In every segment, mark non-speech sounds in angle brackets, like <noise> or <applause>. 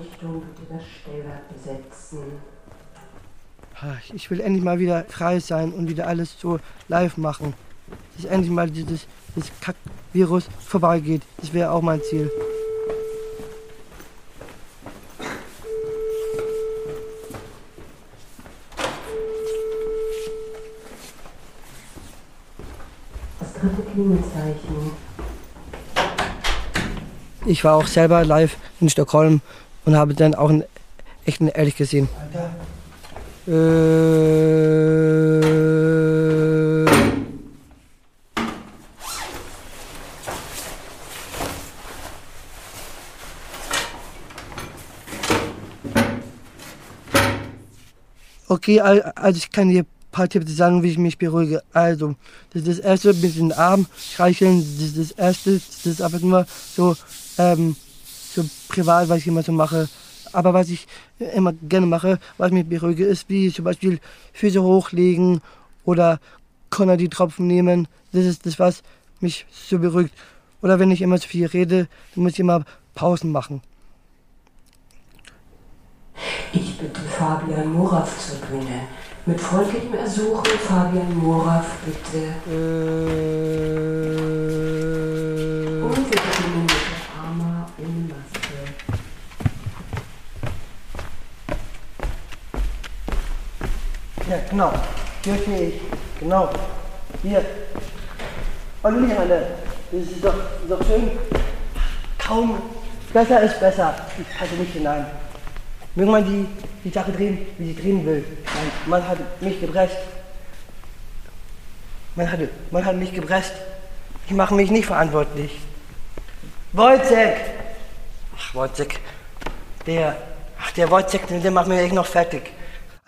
Beleuchtung das Stellwerk besetzen. Ich will endlich mal wieder frei sein und wieder alles so live machen. Dass endlich mal dieses, dieses Kack-Virus vorbeigeht. Das wäre auch mein Ziel. Das dritte Klingelzeichen. Ich war auch selber live in Stockholm und habe dann auch einen echten Ehrlich gesehen. Alter. Äh, okay, also ich kann dir paar Tipps sagen, wie ich mich beruhige. Also, das das erste mit den Armen streicheln. Das das erste, das ist einfach nur so, ähm, so privat, was ich immer so mache. Aber was ich immer gerne mache, was mich beruhige, ist wie zum Beispiel Füße hochlegen oder Konadi-Tropfen nehmen. Das ist das, was mich so beruhigt. Oder wenn ich immer zu viel rede, dann muss ich immer Pausen machen. Ich bitte Fabian Moraff zur Bühne. Mit freundlichem Ersuchen, Fabian Moraff, bitte. Äh Und wir beginnen mit der Arma ohne Maske. Ja, genau. Hier stehe ich. Genau. Hier. Olympiahalle. Das ist doch, doch schön. Kaum. Besser ist besser. Ich passe nicht hinein. Mögen man die, die Sache drehen, wie sie drehen will. Man, man hat mich gepresst. Man hat, man hat mich gepresst. Ich mache mich nicht verantwortlich. Wojciech! Ach, Wojciech. Der, ach, der Wojciech, der macht mich echt noch fertig.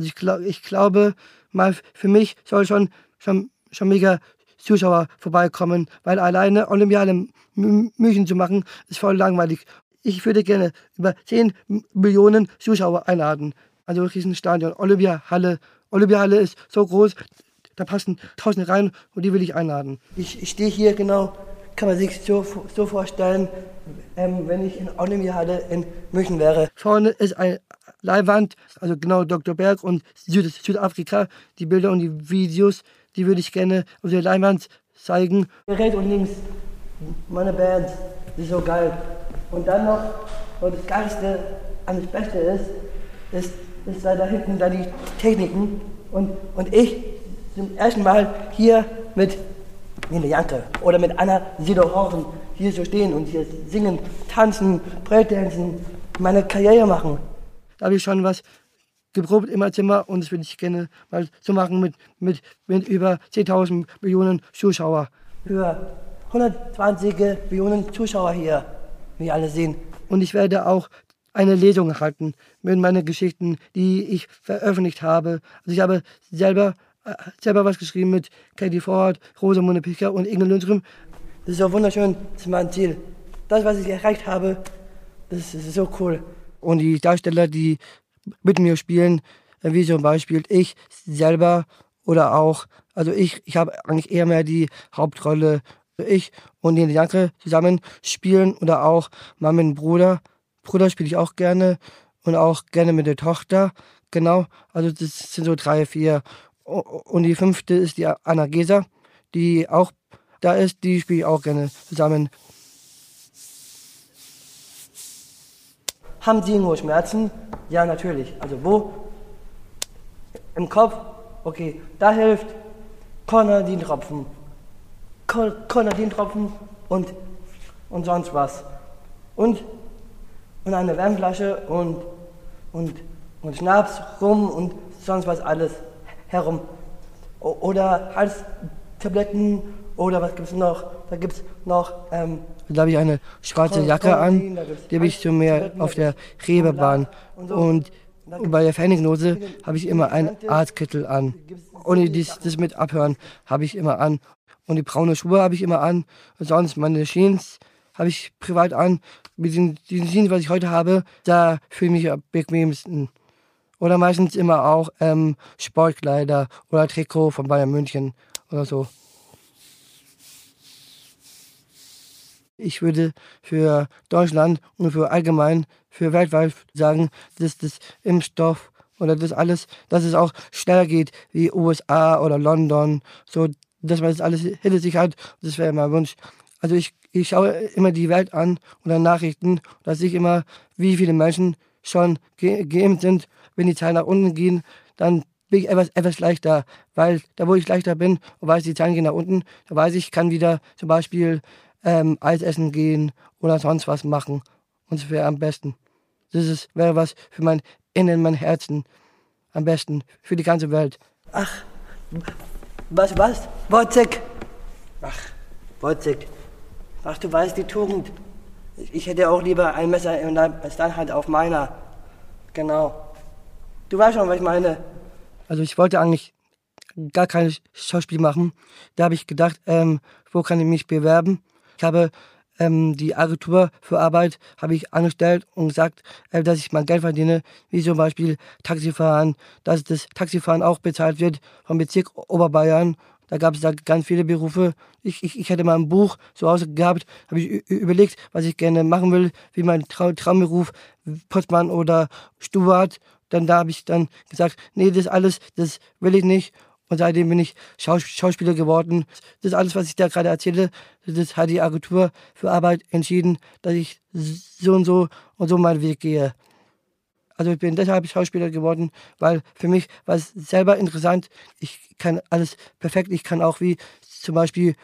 Also ich, glaub, ich glaube, mal für mich soll schon, schon, schon mega Zuschauer vorbeikommen, weil alleine Olympiade München zu machen, ist voll langweilig. Ich würde gerne über 10 Millionen Zuschauer einladen. Also Riesenstadion, Olympiahalle. Olympiahalle ist so groß, da passen Tausende rein und die will ich einladen. Ich, ich stehe hier genau, kann man sich so, so vorstellen, ähm, wenn ich in Olympiahalle in München wäre. Vorne ist ein Leihwand, also genau Dr. Berg und Süd Südafrika. Die Bilder und die Videos, die würde ich gerne auf der Leinwand zeigen. Rechts und links meine Band, die ist so geil. Und dann noch, und das Geilste, an das Beste ist, ist, ist da, da hinten da die Techniken und, und ich zum ersten Mal hier mit Nina Janke oder mit Anna Sidohorn hier so stehen und hier singen, tanzen, Breakdancen, meine Karriere machen. Da habe ich schon was geprobt im Zimmer und das würde ich gerne mal so machen mit, mit, mit über 10.000 Millionen Zuschauer. Über 120 Millionen Zuschauer hier, wie alle sehen. Und ich werde auch eine Lesung halten mit meinen Geschichten, die ich veröffentlicht habe. Also ich habe selber, selber was geschrieben mit Katie Ford, Rosamunde Pilcher und Inge Lundström. Das ist so wunderschön, das ist mein Ziel. Das, was ich erreicht habe, das ist so cool. Und die Darsteller, die mit mir spielen, wie zum Beispiel ich selber oder auch, also ich, ich habe eigentlich eher mehr die Hauptrolle, ich und den Janke zusammen spielen oder auch mal mit dem Bruder. Bruder spiele ich auch gerne und auch gerne mit der Tochter. Genau, also das sind so drei, vier. Und die fünfte ist die Anna Geser, die auch da ist, die spiele ich auch gerne zusammen. Haben Sie irgendwo Schmerzen? Ja, natürlich. Also wo? Im Kopf? Okay, da hilft Konradin-Tropfen. Konradin-Tropfen und, und sonst was. Und, und eine Wärmflasche und, und, und Schnaps, Rum und sonst was alles herum. Oder Halstabletten oder was gibt es noch? Da gibt es noch ähm, da habe ich eine schwarze Jacke an, die habe ich zu mir auf der Reeperbahn. Und bei der Ferndiagnose habe ich immer einen Arztkittel an. Und das, das mit Abhören habe ich immer an. Und die braune Schuhe habe ich immer an. Und sonst meine Jeans habe ich privat an. Mit den, den Jeans, was ich heute habe, da fühle ich mich am bequemsten. Oder meistens immer auch ähm, Sportkleider oder Trikot von Bayern München oder so. Ich würde für Deutschland und für allgemein, für weltweit sagen, dass das Impfstoff oder das alles, dass es auch schneller geht wie USA oder London, so dass man das alles hinter sich hat. Das wäre mein Wunsch. Also ich, ich schaue immer die Welt an oder Nachrichten, da sehe ich immer, wie viele Menschen schon ge geimpft sind. Wenn die Zahlen nach unten gehen, dann bin ich etwas, etwas leichter, weil da, wo ich leichter bin und weiß, die Zahlen gehen nach unten, da weiß ich, ich kann wieder zum Beispiel ähm, Eis essen gehen oder sonst was machen. Und es wäre am besten. Das ist, wäre was für mein Innen, mein Herzen. Am besten. Für die ganze Welt. Ach, was, was? Wozzeck. Ach, Wozzeck. Ach, du weißt die Tugend. Ich hätte auch lieber ein Messer als dein Hand auf meiner. Genau. Du weißt schon, was ich meine. Also ich wollte eigentlich gar kein Schauspiel machen. Da habe ich gedacht, ähm, wo kann ich mich bewerben? Ich habe ähm, die Agentur für Arbeit habe ich angestellt und gesagt, äh, dass ich mein Geld verdiene, wie zum Beispiel Taxifahren, dass das Taxifahren auch bezahlt wird vom Bezirk Oberbayern. Da gab es da ganz viele Berufe. Ich, ich, ich hätte mal ein Buch zu Hause gehabt, habe ich überlegt, was ich gerne machen will, wie mein Traum, Traumberuf, Postmann oder Steward. Dann da habe ich dann gesagt, nee, das alles, das will ich nicht. Und seitdem bin ich Schaus Schauspieler geworden. Das alles, was ich da gerade erzähle. Das hat die Agentur für Arbeit entschieden, dass ich so und so und so meinen Weg gehe. Also ich bin deshalb Schauspieler geworden, weil für mich war es selber interessant. Ich kann alles perfekt. Ich kann auch wie zum Beispiel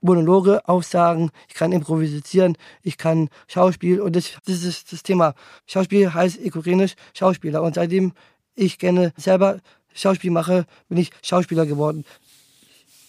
Monologe aufsagen. Ich kann improvisieren. Ich kann Schauspiel. Und das, das ist das Thema. Schauspiel heißt ikorienisch Schauspieler. Und seitdem ich gerne selber Schauspiel mache, bin ich Schauspieler geworden.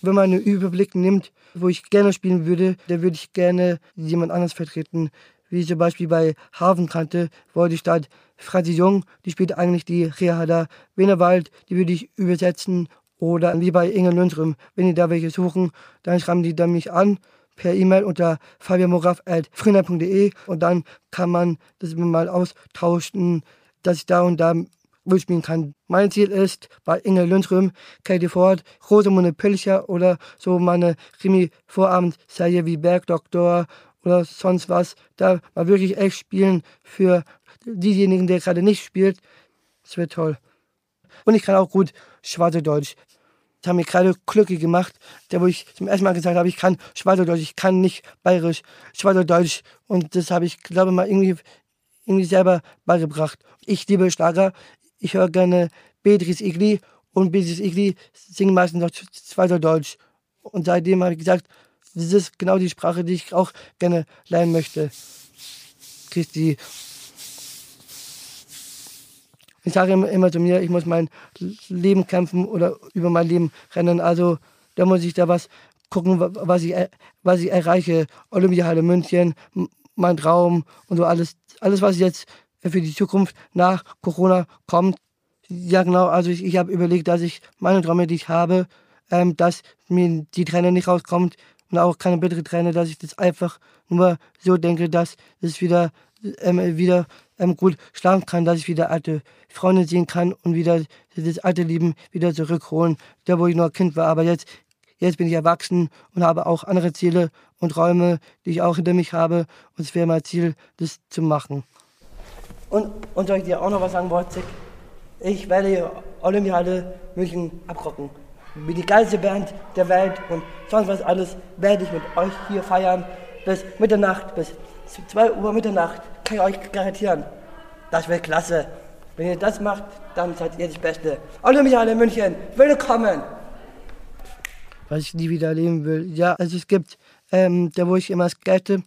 Wenn man einen Überblick nimmt, wo ich gerne spielen würde, dann würde ich gerne jemand anders vertreten. Wie zum Beispiel bei Hafenkante ich statt Franzi Jung, die spielt eigentlich die Rehada Wienerwald, die würde ich übersetzen. Oder wie bei Inge Lundström, wenn die da welche suchen, dann schreiben die dann mich an per E-Mail unter fabianmoraf.frühner.de und dann kann man das mal austauschen, dass ich da und da mitspielen kann. Mein Ziel ist, bei Inge Lundström, Katie Ford, Rosamunde Pilcher oder so meine Krimi-Vorabendserie wie Bergdoktor oder sonst was, da mal wirklich echt spielen für diejenigen, der gerade nicht spielt. Das wird toll. Und ich kann auch gut Schweizerdeutsch. Das haben mir gerade Glücke gemacht, der wo ich zum ersten Mal gesagt habe, ich kann Schweizerdeutsch, ich kann nicht bayerisch, Schweizerdeutsch. Und das habe ich, glaube ich, mal irgendwie, irgendwie selber beigebracht. Ich liebe Schlager, ich höre gerne Beatrice Igli und Beatrice Igli singen meistens noch Schweizerdeutsch. Und seitdem habe ich gesagt, das ist genau die Sprache, die ich auch gerne lernen möchte. Christi. Ich sage immer, zu mir, ich muss mein Leben kämpfen oder über mein Leben rennen. Also da muss ich da was gucken, was ich, was ich erreiche. Olympiahalle München, mein Traum und so alles, alles, was jetzt für die Zukunft nach Corona kommt. Ja, genau. Also ich, ich habe überlegt, dass ich meine Träume, die ich habe, ähm, dass mir die Träne nicht rauskommt und auch keine bittere Träne, dass ich das einfach nur so denke, dass es wieder ähm, wieder ähm, gut schlafen kann, dass ich wieder alte Freunde sehen kann und wieder das alte Leben wieder zurückholen, da wo ich noch Kind war. Aber jetzt, jetzt bin ich erwachsen und habe auch andere Ziele und Träume, die ich auch hinter mich habe. Und es wäre mein Ziel, das zu machen. Und, und soll ich dir auch noch was sagen, Wojciech? Ich werde Olympiade München abrocken. Wie die geilste Band der Welt und sonst was alles werde ich mit euch hier feiern. Bis Mitternacht, bis 2 Uhr Mitternacht. Kann ich euch garantieren. Das wird klasse. Wenn ihr das macht, dann seid ihr das Beste. Olympiade München, willkommen! Was ich nie wieder erleben will. Ja, also es gibt, ähm, da wo ich immer skate,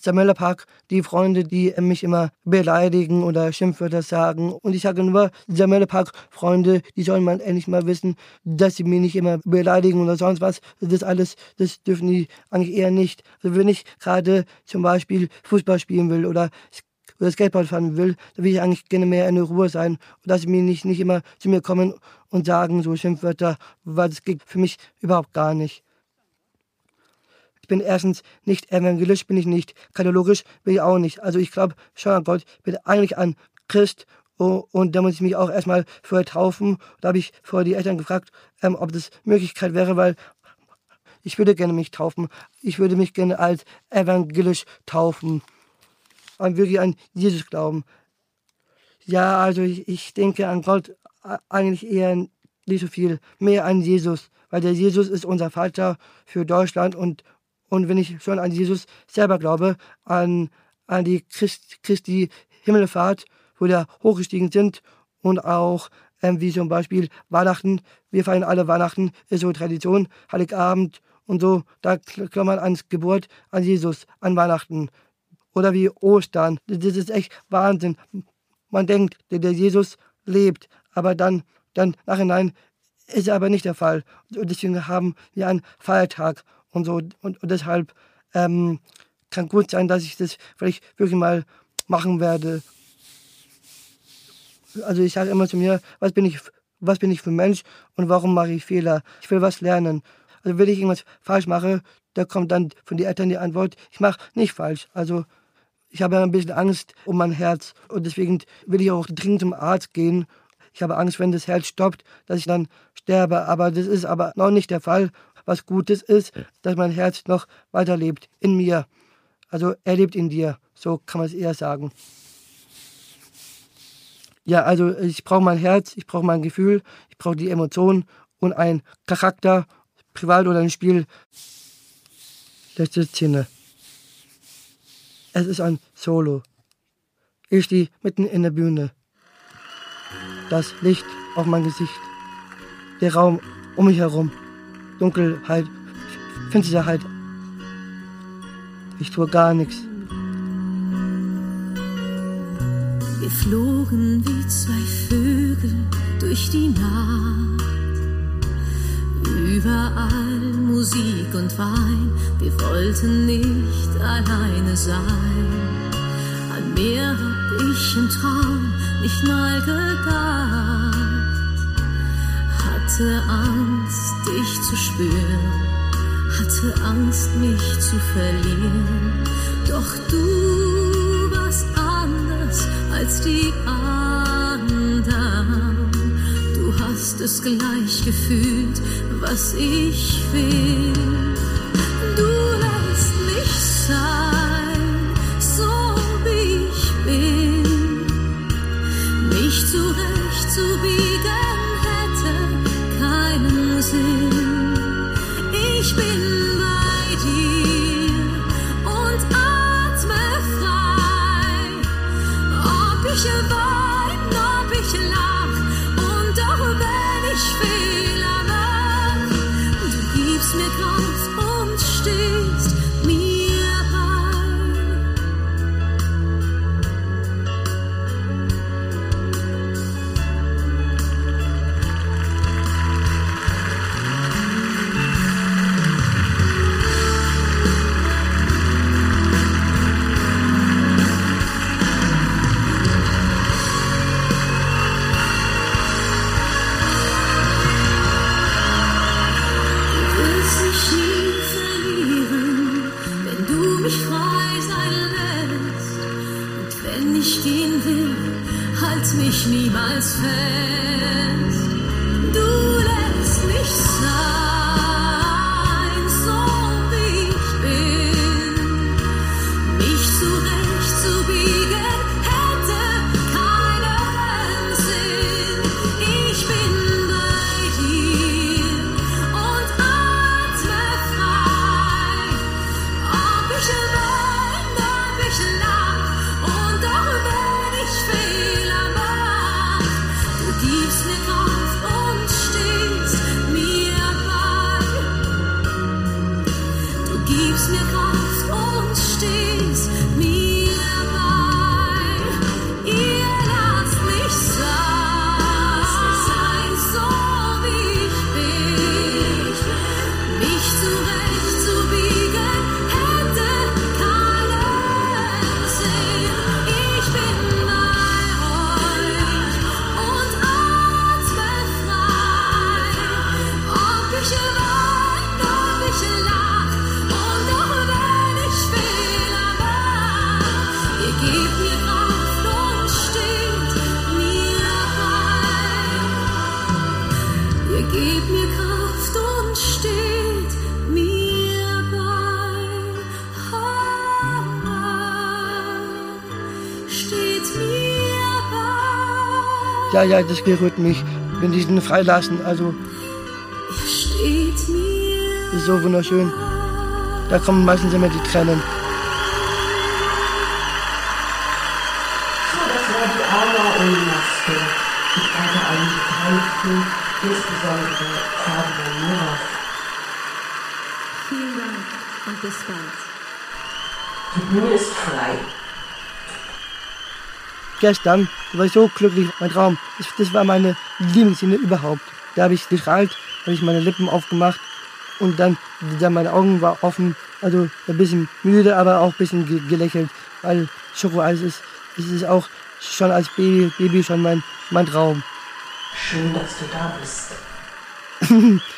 Samuela Park, die Freunde, die mich immer beleidigen oder Schimpfwörter sagen. Und ich sage nur, Samuela Park Freunde, die sollen mal endlich mal wissen, dass sie mich nicht immer beleidigen oder sonst was. Das alles, das dürfen die eigentlich eher nicht. Also wenn ich gerade zum Beispiel Fußball spielen will oder oder Skateboard fahren will, dann will ich eigentlich gerne mehr in der Ruhe sein und dass sie mir nicht, nicht immer zu mir kommen und sagen so Schimpfwörter, weil das geht für mich überhaupt gar nicht. Ich bin erstens nicht evangelisch, bin ich nicht. Katholisch bin ich auch nicht. Also ich glaube schon an Gott, bin eigentlich ein Christ und da muss ich mich auch erstmal vorher taufen. Da habe ich vorher die Eltern gefragt, ähm, ob das Möglichkeit wäre, weil ich würde gerne mich taufen. Ich würde mich gerne als evangelisch taufen. Und wirklich an Jesus glauben. Ja, also ich, ich denke an Gott eigentlich eher nicht so viel, mehr an Jesus, weil der Jesus ist unser Vater für Deutschland und, und wenn ich schon an Jesus selber glaube, an, an die Christ, Christi Himmelfahrt, wo wir hochgestiegen sind und auch ähm, wie zum Beispiel Weihnachten, wir feiern alle Weihnachten, ist so Tradition, Heiligabend und so, da klammern ans Geburt, an Jesus, an Weihnachten. Oder wie Ostern, das ist echt Wahnsinn. Man denkt, der, Jesus lebt, aber dann, dann nachhinein ist aber nicht der Fall. Und deswegen haben wir einen Feiertag und so. Und, und deshalb ähm, kann gut sein, dass ich das vielleicht wirklich mal machen werde. Also ich sage immer zu mir, was bin ich, was bin ich für ein Mensch und warum mache ich Fehler? Ich will was lernen. Also wenn ich irgendwas falsch mache, da kommt dann von den Eltern die Antwort, ich mache nicht falsch. Also ich habe ein bisschen Angst um mein Herz und deswegen will ich auch dringend zum Arzt gehen. Ich habe Angst, wenn das Herz stoppt, dass ich dann sterbe. Aber das ist aber noch nicht der Fall. Was Gutes ist, dass mein Herz noch weiterlebt in mir. Also er lebt in dir. So kann man es eher sagen. Ja, also ich brauche mein Herz, ich brauche mein Gefühl, ich brauche die Emotionen und ein Charakter, privat oder ein Spiel. Letzte Szene. Es ist ein Solo. Ich stehe mitten in der Bühne. Das Licht auf mein Gesicht. Der Raum um mich herum. Dunkelheit, Finsterheit. Ich tue gar nichts. Wir flogen wie zwei Vögel durch die Nacht. Überall Musik und Wein, wir wollten nicht alleine sein. An mehr hab ich im Traum nicht mal gedacht. Hatte Angst, dich zu spüren, hatte Angst, mich zu verlieren. Doch du warst anders als die anderen. Du hast es gleich gefühlt, was ich will. Du lässt mich sein, so wie ich bin. Mich zurechtzubiegen keinen Gehen will, halt mich niemals fest. Du lässt mich sein, Ja, ja, das gerührt mich, wenn die ihn freilassen. Also, steht mir das ist so wunderschön. Da kommen meistens immer die Tränen. So, das war die Aula ohne Maske. Ich danke allen Beteiligten, insbesondere Fabian Murat. Vielen Dank und bis bald. Die Bühne ist frei. Gestern war ich so glücklich, mein Traum. Das, das war meine Lieblingsszene überhaupt. Da habe ich gestrahlt, habe ich meine Lippen aufgemacht und dann, dann meine Augen waren offen. Also ein bisschen müde, aber auch ein bisschen ge gelächelt, weil Schokoeis ist, ist es auch schon als Baby, Baby schon mein, mein Traum. Schön, dass du da bist. <laughs>